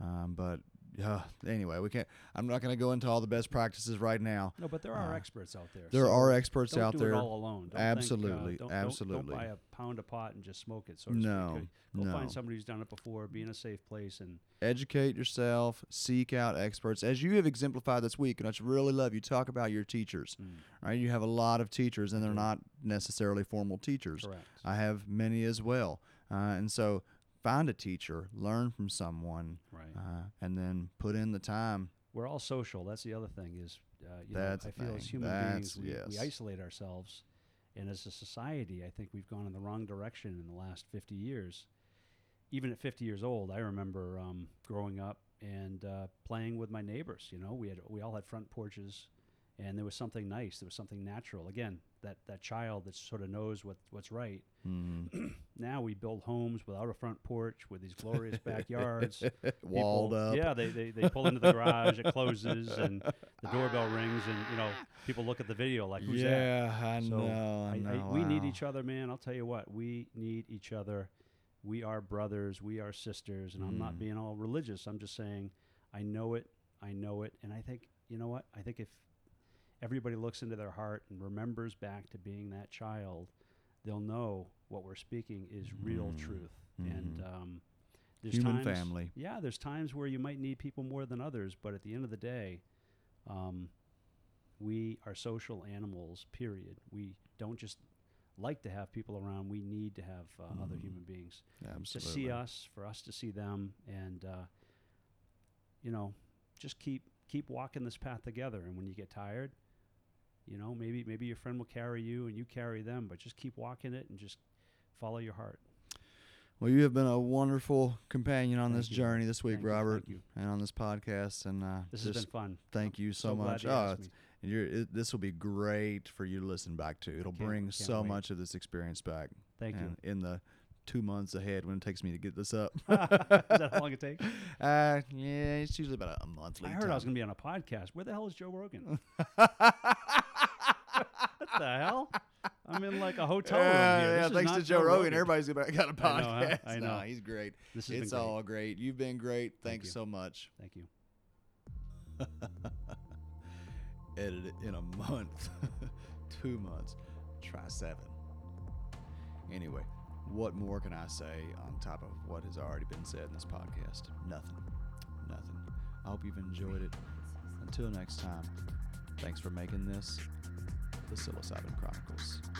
Um, but yeah, anyway, we can't. I'm not going to go into all the best practices right now. no, but there are Uh, experts out there. There so are experts don't out do there. it all alone. Don't Absolutely, think, uh, don't, don't- absolutely. Don't, buy a pound of pot and just smoke it. So No, speak. Go no. find somebody who's done it before. Be in a safe place and Educate yourself. Seek out experts, as you have exemplified this week. And I just really love you. Talk about your teachers. mm, Right, you have a lot of teachers, and they're do. not necessarily formal teachers. correct. I have many as well. Uh, and so find a teacher, learn from someone, right. uh, and then put in the time. We're all social. That's the other thing. Is uh, you That's know, I feel as human That's- beings, we, we isolate ourselves, and as a society, I think we've gone in the wrong direction in the last 50 years. Even at 50 years old, I remember um, growing up and uh, playing with my neighbors. You know, we had we all had front porches, and there was something nice. There was something natural. Again, that that child that sort of knows what what's right. Mm. *clears throat* Now we build homes without a front porch with these glorious backyards. *laughs* Walled people, up. Yeah, they, they, they pull into the garage, it closes, and the doorbell rings, and you know people look at the video like, "Who's that?" yeah, I So know. I I, know. we need each other, man. I'll tell you what, we need each other. We are brothers. We are sisters, and I'm not Mm. being all religious. I'm just saying, I know it. I know it, and I think you know what? I think if everybody looks into their heart and remembers back to being that child, they'll know what we're speaking is real Mm. truth. And Mhm. um, there's Human times, family. Yeah, there's times where you might need people more than others, but at the end of the day, um, we are social animals. Period. We don't just like to have people around. We need to have uh, other Mhm. human beings Absolutely. to see us, for us to see them, and uh, you know, just keep keep walking this path together. And when you get tired, you know, maybe maybe your friend will carry you and you carry them, but just keep walking it and just follow your heart. Well, you have been a wonderful companion on Thank this you. journey this week, Thank you, Robert, thank you. and on this podcast. And uh, This has been fun. thank you so, glad much. you Oh, and you're, it, this will be great for you to listen back to. It'll Can't- bring can't so wait. much of this experience back. Thank you. in the two months ahead when it takes me to get this up. *laughs* Is that how long it takes? *laughs* Uh, yeah, it's usually about a month. I heard I was going to be on a podcast. Where the hell is Joe Rogan? *laughs* what the hell? I'm in like a hotel room Yeah, here. yeah, is thanks to Joe Rogan, everybody's got a got a I know, huh? podcast. I No, know. he's great. This has It's great. all great. You've been great. Thanks you. so much. Thank you. *laughs* Edit it in a month, *laughs* two months. Try seven. Anyway, what more can I say on top of what has already been said in this podcast? Nothing. Nothing. I hope you've enjoyed it. Until next time, thanks for making this the Psilocybin Chronicles.